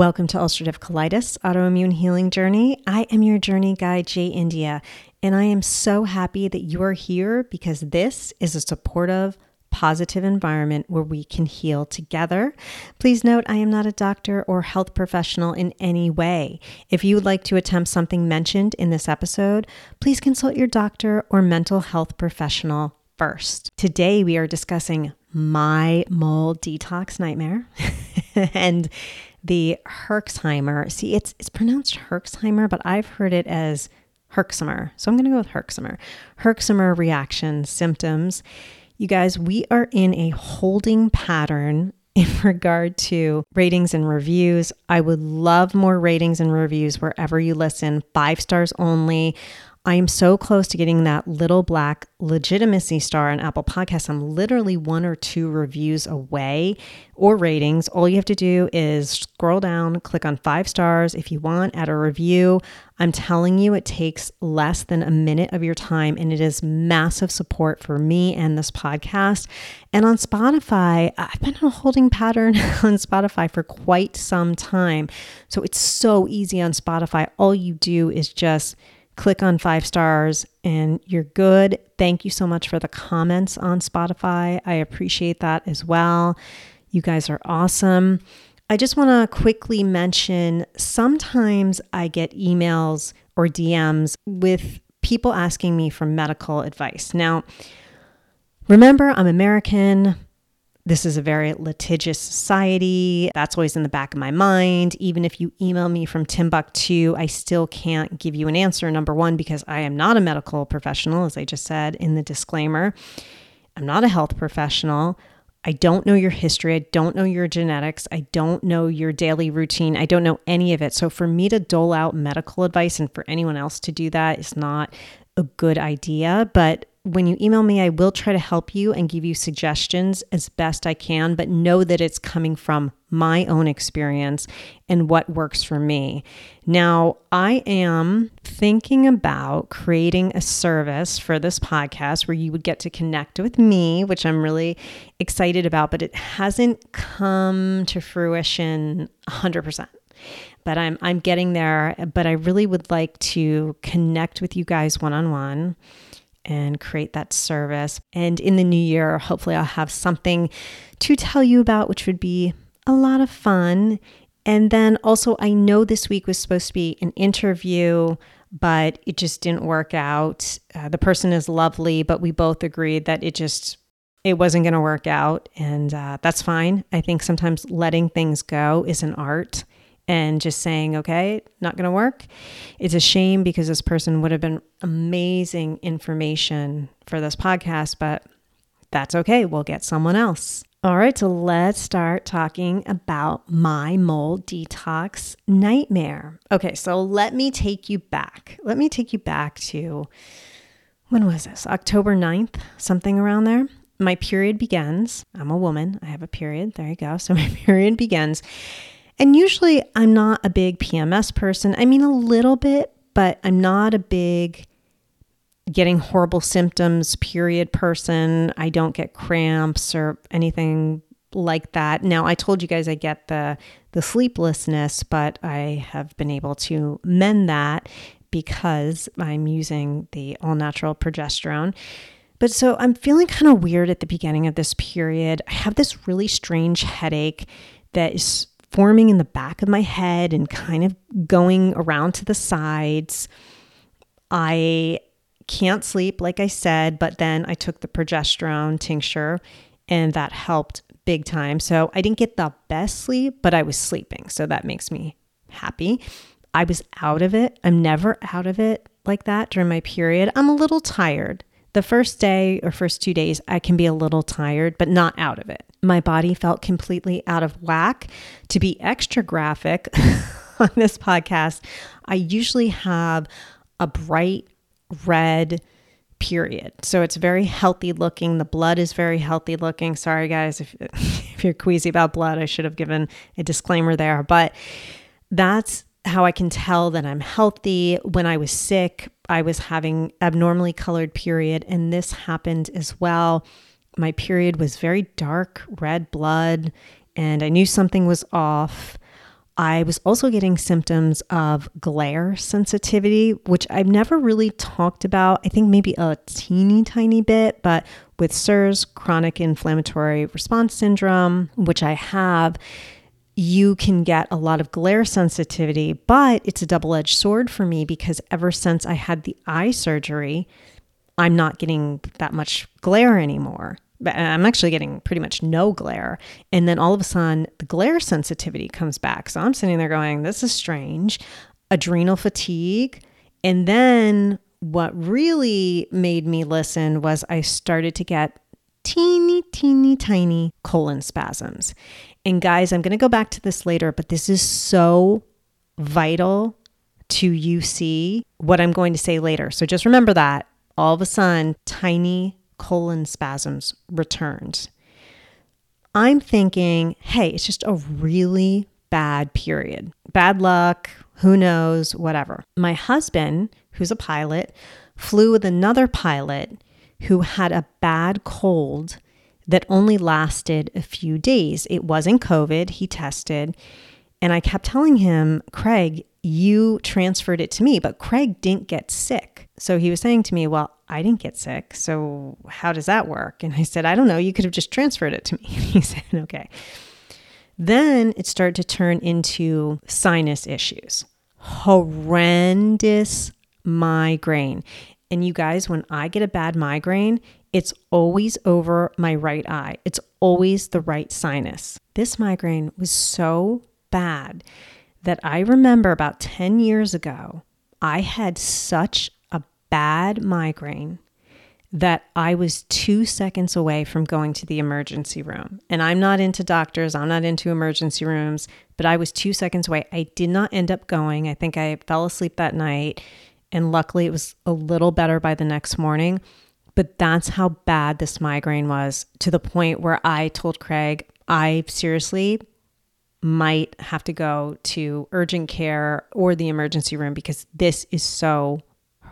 Welcome to Ulcerative Colitis Autoimmune Healing Journey. I am your journey guide, Jay India, and I am so happy that you are here because this is a supportive, positive environment where we can heal together. Please note, I am not a doctor or health professional in any way. If you would like to attempt something mentioned in this episode, please consult your doctor or mental health professional first. Today, we are discussing my mold detox nightmare and the Herxheimer. See, it's it's pronounced Herxheimer, but I've heard it as Herxheimer. So I'm going to go with Herxheimer. Herxheimer reaction symptoms. You guys, we are in a holding pattern in regard to ratings and reviews. I would love more ratings and reviews wherever you listen. 5 stars only. I am so close to getting that little black legitimacy star on Apple Podcasts. I'm literally one or two reviews away or ratings. All you have to do is scroll down, click on five stars if you want, add a review. I'm telling you, it takes less than a minute of your time, and it is massive support for me and this podcast. And on Spotify, I've been in a holding pattern on Spotify for quite some time. So it's so easy on Spotify. All you do is just click on five stars and you're good. Thank you so much for the comments on Spotify. I appreciate that as well. You guys are awesome. I just want to quickly mention sometimes I get emails or DMs with people asking me for medical advice. Now, remember, I'm American. This is a very litigious society. That's always in the back of my mind. Even if you email me from Timbuktu, I still can't give you an answer. Number one, because I am not a medical professional, as I just said in the disclaimer. I'm not a health professional. I don't know your history. I don't know your genetics. I don't know your daily routine. I don't know any of it. So, for me to dole out medical advice and for anyone else to do that is not a good idea. But when you email me, I will try to help you and give you suggestions as best I can, but know that it's coming from my own experience and what works for me. Now, I am thinking about creating a service for this podcast where you would get to connect with me, which I'm really excited about, but it hasn't come to fruition 100% but I'm I'm getting there. But I really would like to connect with you guys one on one and create that service. And in the new year, hopefully, I'll have something to tell you about, which would be a lot of fun. And then also, I know this week was supposed to be an interview, but it just didn't work out. Uh, the person is lovely, but we both agreed that it just it wasn't going to work out, and uh, that's fine. I think sometimes letting things go is an art and just saying, okay, not going to work. It's a shame because this person would have been amazing information for this podcast, but that's okay. We'll get someone else. All right, so let's start talking about my mold detox nightmare. Okay, so let me take you back. Let me take you back to when was this? October 9th, something around there. My period begins. I'm a woman. I have a period. There you go. So my period begins. And usually I'm not a big PMS person. I mean, a little bit, but I'm not a big getting horrible symptoms period person. I don't get cramps or anything like that. Now, I told you guys I get the the sleeplessness, but I have been able to mend that because I'm using the all natural progesterone. But so I'm feeling kind of weird at the beginning of this period. I have this really strange headache that is forming in the back of my head and kind of going around to the sides. I can't sleep, like I said, but then I took the progesterone tincture and that helped big time. So I didn't get the best sleep, but I was sleeping. So that makes me happy. I was out of it. I'm never out of it like that during my period. I'm a little tired. The first day or first two days, I can be a little tired, but not out of it. My body felt completely out of whack. To be extra graphic on this podcast, I usually have a bright red period. So it's very healthy looking. The blood is very healthy looking. Sorry, guys, if, if you're queasy about blood, I should have given a disclaimer there. But that's how I can tell that I'm healthy. When I was sick, I was having abnormally colored period, and this happened as well. My period was very dark red blood, and I knew something was off. I was also getting symptoms of glare sensitivity, which I've never really talked about. I think maybe a teeny tiny bit, but with CIRS, chronic inflammatory response syndrome, which I have, you can get a lot of glare sensitivity, but it's a double edged sword for me because ever since I had the eye surgery, I'm not getting that much glare anymore. Uh, I'm actually getting pretty much no glare. And then all of a sudden, the glare sensitivity comes back. So I'm sitting there going, this is strange. Adrenal fatigue. And then what really made me listen was I started to get teeny, teeny, tiny colon spasms. And guys, I'm going to go back to this later, but this is so vital to you see what I'm going to say later. So just remember that all of a sudden, tiny colon spasms returned. I'm thinking, hey, it's just a really bad period. Bad luck, who knows, whatever. My husband, who's a pilot, flew with another pilot who had a bad cold that only lasted a few days. It wasn't COVID, he tested. And I kept telling him, Craig, you transferred it to me, but Craig didn't get sick. So he was saying to me, Well, I didn't get sick. So how does that work? And I said, I don't know. You could have just transferred it to me. he said, Okay. Then it started to turn into sinus issues, horrendous migraine. And you guys, when I get a bad migraine, it's always over my right eye. It's always the right sinus. This migraine was so bad that I remember about 10 years ago, I had such a bad migraine that I was two seconds away from going to the emergency room. And I'm not into doctors, I'm not into emergency rooms, but I was two seconds away. I did not end up going. I think I fell asleep that night. And luckily, it was a little better by the next morning. But that's how bad this migraine was to the point where I told Craig, I seriously might have to go to urgent care or the emergency room because this is so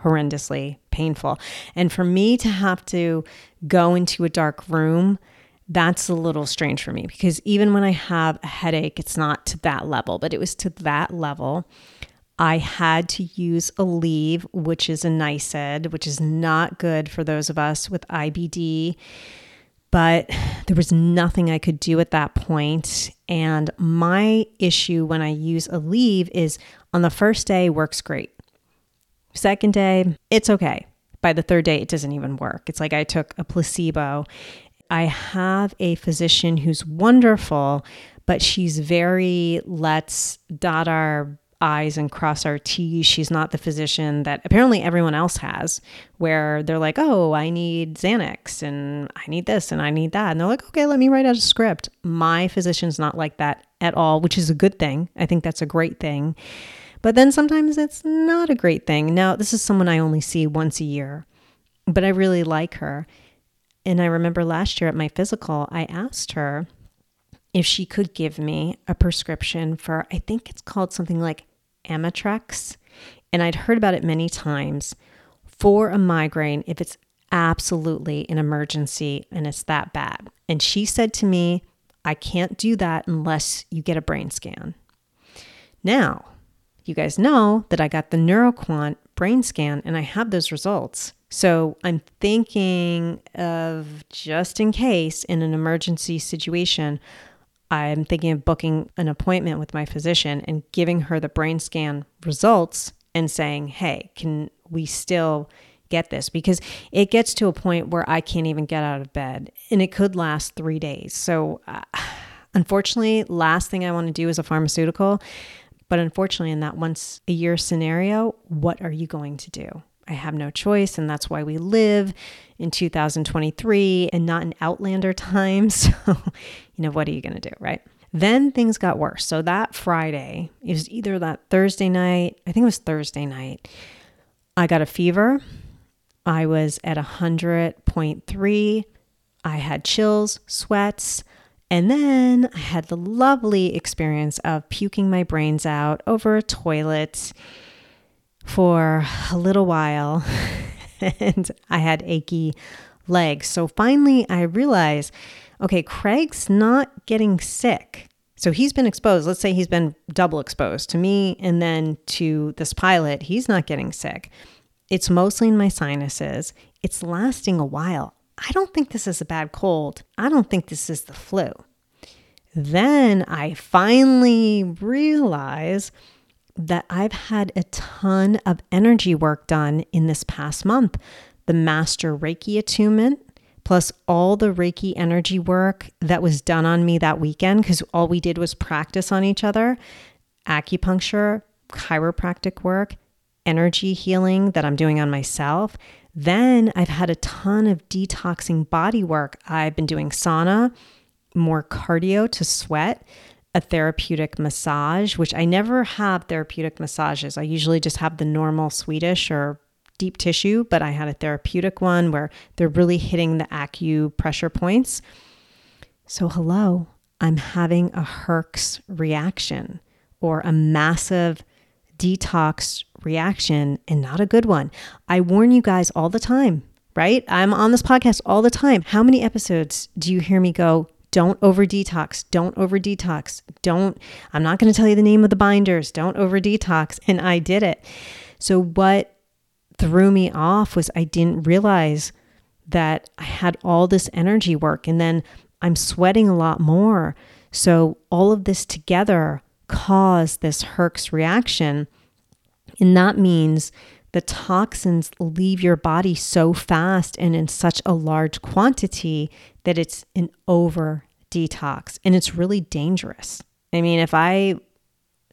horrendously painful. And for me to have to go into a dark room, that's a little strange for me because even when I have a headache, it's not to that level, but it was to that level. I had to use Aleve, which is a NSAID, which is not good for those of us with IBD. But there was nothing I could do at that point. And my issue when I use Aleve is on the first day works great. Second day, it's okay. By the third day, it doesn't even work. It's like I took a placebo. I have a physician who's wonderful, but she's very let's dot our I's and cross our T's. She's not the physician that apparently everyone else has, where they're like, oh, I need Xanax and I need this and I need that. And they're like, okay, let me write out a script. My physician's not like that at all, which is a good thing. I think that's a great thing. But then sometimes it's not a great thing. Now, this is someone I only see once a year, but I really like her. And I remember last year at my physical, I asked her if she could give me a prescription for, I think it's called something like Amitrex. And I'd heard about it many times for a migraine if it's absolutely an emergency and it's that bad. And she said to me, I can't do that unless you get a brain scan. Now, you guys know that I got the NeuroQuant brain scan and I have those results. So I'm thinking of just in case in an emergency situation, I'm thinking of booking an appointment with my physician and giving her the brain scan results and saying, hey, can we still get this? Because it gets to a point where I can't even get out of bed and it could last three days. So, uh, unfortunately, last thing I want to do is a pharmaceutical. But unfortunately, in that once a year scenario, what are you going to do? I have no choice. And that's why we live in 2023 and not in Outlander times. So, you know, what are you going to do, right? Then things got worse. So that Friday, it was either that Thursday night, I think it was Thursday night, I got a fever. I was at 100.3. I had chills, sweats. And then I had the lovely experience of puking my brains out over a toilet for a little while. and I had achy legs. So finally, I realized okay, Craig's not getting sick. So he's been exposed. Let's say he's been double exposed to me and then to this pilot. He's not getting sick. It's mostly in my sinuses. It's lasting a while. I don't think this is a bad cold. I don't think this is the flu. Then I finally realize that I've had a ton of energy work done in this past month. The master Reiki attunement, plus all the Reiki energy work that was done on me that weekend, because all we did was practice on each other, acupuncture, chiropractic work, energy healing that I'm doing on myself. Then I've had a ton of detoxing body work. I've been doing sauna, more cardio to sweat, a therapeutic massage, which I never have therapeutic massages. I usually just have the normal Swedish or deep tissue, but I had a therapeutic one where they're really hitting the acupressure points. So, hello, I'm having a Herx reaction or a massive detox reaction and not a good one. I warn you guys all the time, right? I'm on this podcast all the time. How many episodes do you hear me go, don't over detox, don't over detox, don't, I'm not going to tell you the name of the binders, don't over detox. And I did it. So, what threw me off was I didn't realize that I had all this energy work and then I'm sweating a lot more. So all of this together caused this Herx reaction. And that means the toxins leave your body so fast and in such a large quantity that it's an over detox and it's really dangerous. I mean, if I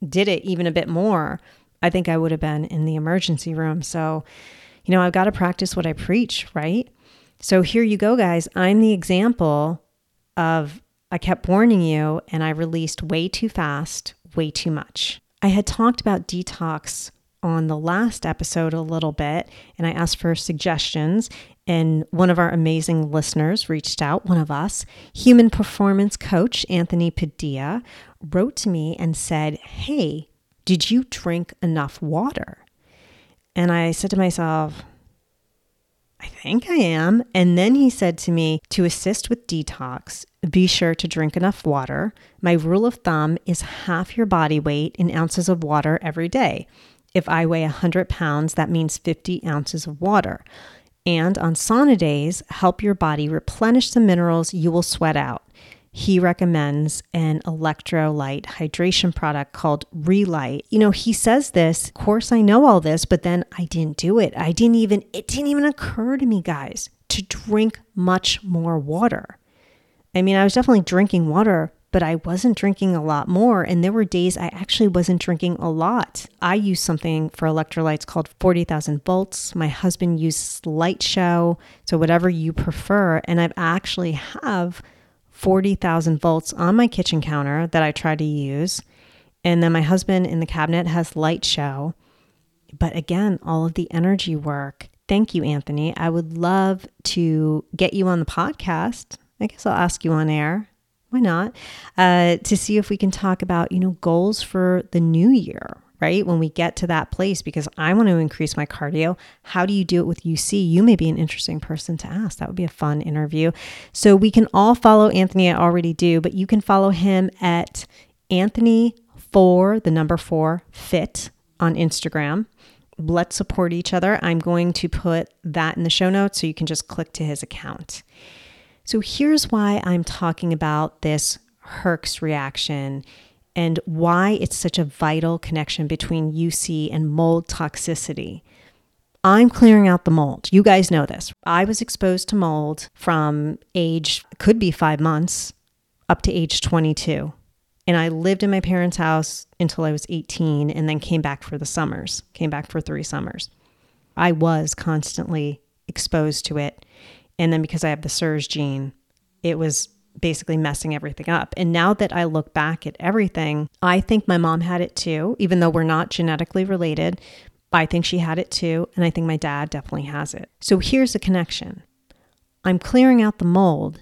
did it even a bit more, I think I would have been in the emergency room. So, you know, I've got to practice what I preach, right? So here you go, guys. I'm the example of I kept warning you and I released way too fast, way too much. I had talked about detox on the last episode a little bit and I asked for suggestions. And one of our amazing listeners reached out, one of us, human performance coach Anthony Padilla, wrote to me and said, Hey, did you drink enough water? And I said to myself, I think I am. And then he said to me, to assist with detox, be sure to drink enough water. My rule of thumb is half your body weight in ounces of water every day. If I weigh 100 pounds, that means 50 ounces of water. And on sauna days, help your body replenish the minerals you will sweat out he recommends an electrolyte hydration product called Re-Lyte. You know, he says this, of course I know all this, but then I didn't do it. I didn't even it didn't even occur to me, guys, to drink much more water. I mean, I was definitely drinking water, but I wasn't drinking a lot more. And there were days I actually wasn't drinking a lot. I use something for electrolytes called 40,000 volts. My husband uses LyteShow. So whatever you prefer. And I've actually have 40,000 volts on my kitchen counter that I try to use. And then my husband in the cabinet has LyteShow. But again, all of the energy work. Thank you, Anthony. I would love to get you on the podcast. I guess I'll ask you on air. Why not? Uh, to see if we can talk about, you know, goals for the new year right? When we get to that place, because I want to increase my cardio. How do you do it with UC? You may be an interesting person to ask. That would be a fun interview. So we can all follow Anthony. I already do, but you can follow him at Anthony for the number four fit on Instagram. Let's support each other. I'm going to put that in the show notes so you can just click to his account. So here's why I'm talking about this Herx reaction and why it's such a vital connection between UC and mold toxicity. I'm clearing out the mold. You guys know this. I was exposed to mold from age, could be five months, up to age 22. And I lived in my parents' house until I was 18 and then came back for the summers, came back for three summers. I was constantly exposed to it. And then because I have the CIRS gene, it was basically messing everything up. And now that I look back at everything, I think my mom had it too, even though we're not genetically related. I think she had it too. And I think my dad definitely has it. So here's a connection I'm clearing out the mold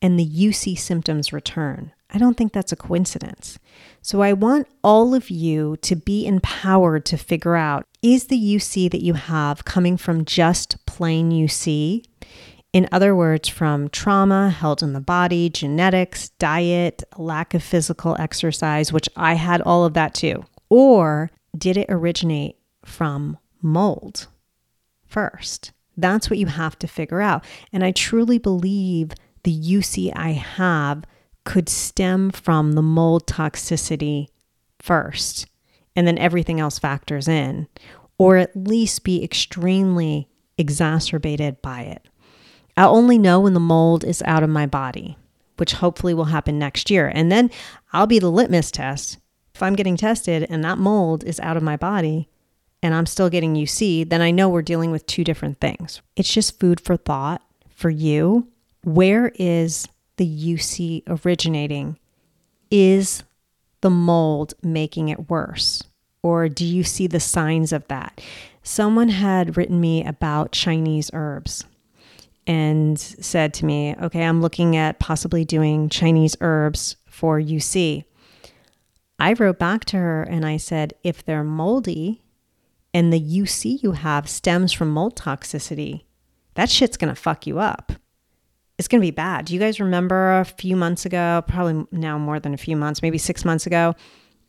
and the UC symptoms return. I don't think that's a coincidence. So I want all of you to be empowered to figure out is the UC that you have coming from just plain UC? In other words, from trauma held in the body, genetics, diet, lack of physical exercise, which I had all of that too. Or did it originate from mold first? That's what you have to figure out. And I truly believe the UC I have could stem from the mold toxicity first, and then everything else factors in, or at least be extremely exacerbated by it. I'll only know when the mold is out of my body, which hopefully will happen next year. And then I'll be the litmus test. If I'm getting tested and that mold is out of my body and I'm still getting UC, then I know we're dealing with two different things. It's just food for thought for you. Where is the UC originating? Is the mold making it worse? Or do you see the signs of that? Someone had written me about Chinese herbs and said to me, Okay, I'm looking at possibly doing Chinese herbs for UC. I wrote back to her and I said, If they're moldy and the UC you have stems from mold toxicity, that shit's gonna fuck you up. It's gonna be bad. Do you guys remember a few months ago, probably now more than a few months, maybe six months ago,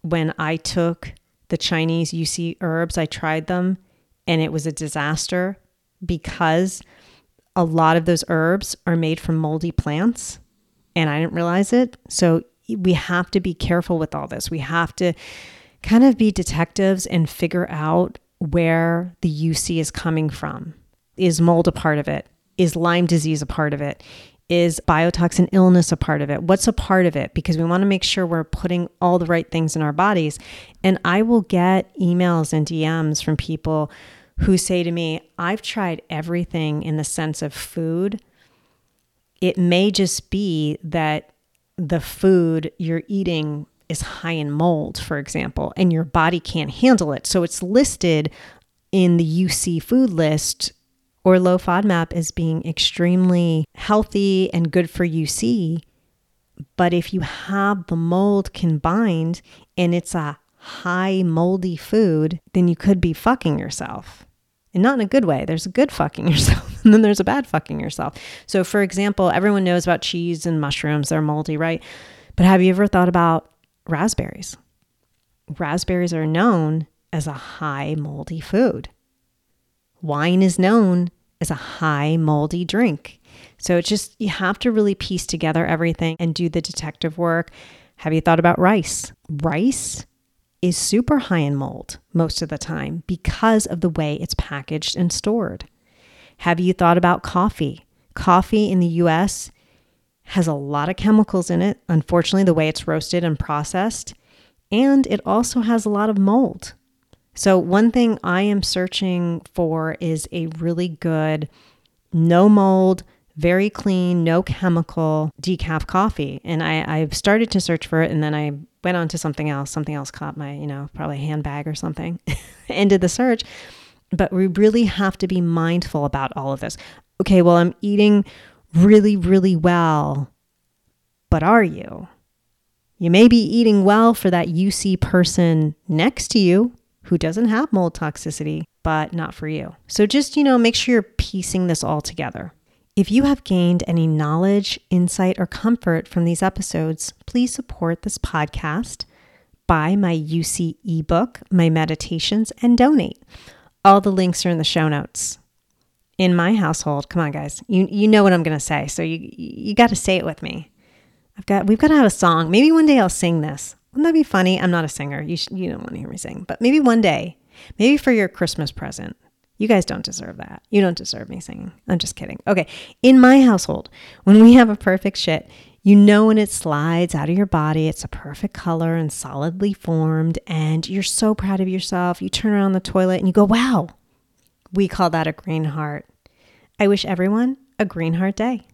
when I took the Chinese UC herbs, I tried them and it was a disaster because a lot of those herbs are made from moldy plants and I didn't realize it. So we have to be careful with all this. We have to kind of be detectives and figure out where the UC is coming from. Is mold a part of it? Is Lyme disease a part of it? Is biotoxin illness a part of it? What's a part of it? Because we want to make sure we're putting all the right things in our bodies. And I will get emails and DMs from people who say to me, I've tried everything in the sense of food. It may just be that the food you're eating is high in mold, for example, and your body can't handle it. So it's listed in the UC food list or low FODMAP as being extremely healthy and good for UC. But if you have the mold combined and it's a high moldy food, then you could be fucking yourself. And not in a good way. There's a good fucking yourself, and then there's a bad fucking yourself. So, for example, everyone knows about cheese and mushrooms, they're moldy, right? But have you ever thought about raspberries? Raspberries are known as a high moldy food. Wine is known as a high moldy drink. So it's just, you have to really piece together everything and do the detective work. Have you thought about rice? Rice is super high in mold most of the time because of the way it's packaged and stored. Have you thought about coffee? Coffee in the US has a lot of chemicals in it, unfortunately, the way it's roasted and processed, and it also has a lot of mold. So, one thing I am searching for is a really good, no mold, very clean, no chemical decaf coffee. And I, I've started to search for it and then I went on to something else. Something else caught my, you know, probably handbag or something, ended the search. But we really have to be mindful about all of this. Okay, well, I'm eating really, really well, but are you? You may be eating well for that UC person next to you who doesn't have mold toxicity, but not for you. So just, you know, make sure you're piecing this all together. If you have gained any knowledge, insight, or comfort from these episodes, please support this podcast, buy my UC ebook, my meditations, and donate. All the links are in the show notes. In my household, come on, guys, you, you know what I'm going to say, so you, you got to say it with me. I've got, we've got to have a song. Maybe one day I'll sing this. Wouldn't that be funny? I'm not a singer. You, you don't want to hear me sing, but maybe one day, maybe for your Christmas present, you guys don't deserve that. You don't deserve me singing. I'm just kidding. Okay. In my household, when we have a perfect shit, you know when it slides out of your body, it's a perfect color and solidly formed, and you're so proud of yourself. You turn around the toilet and you go, wow. We call that a green heart. I wish everyone a green heart day.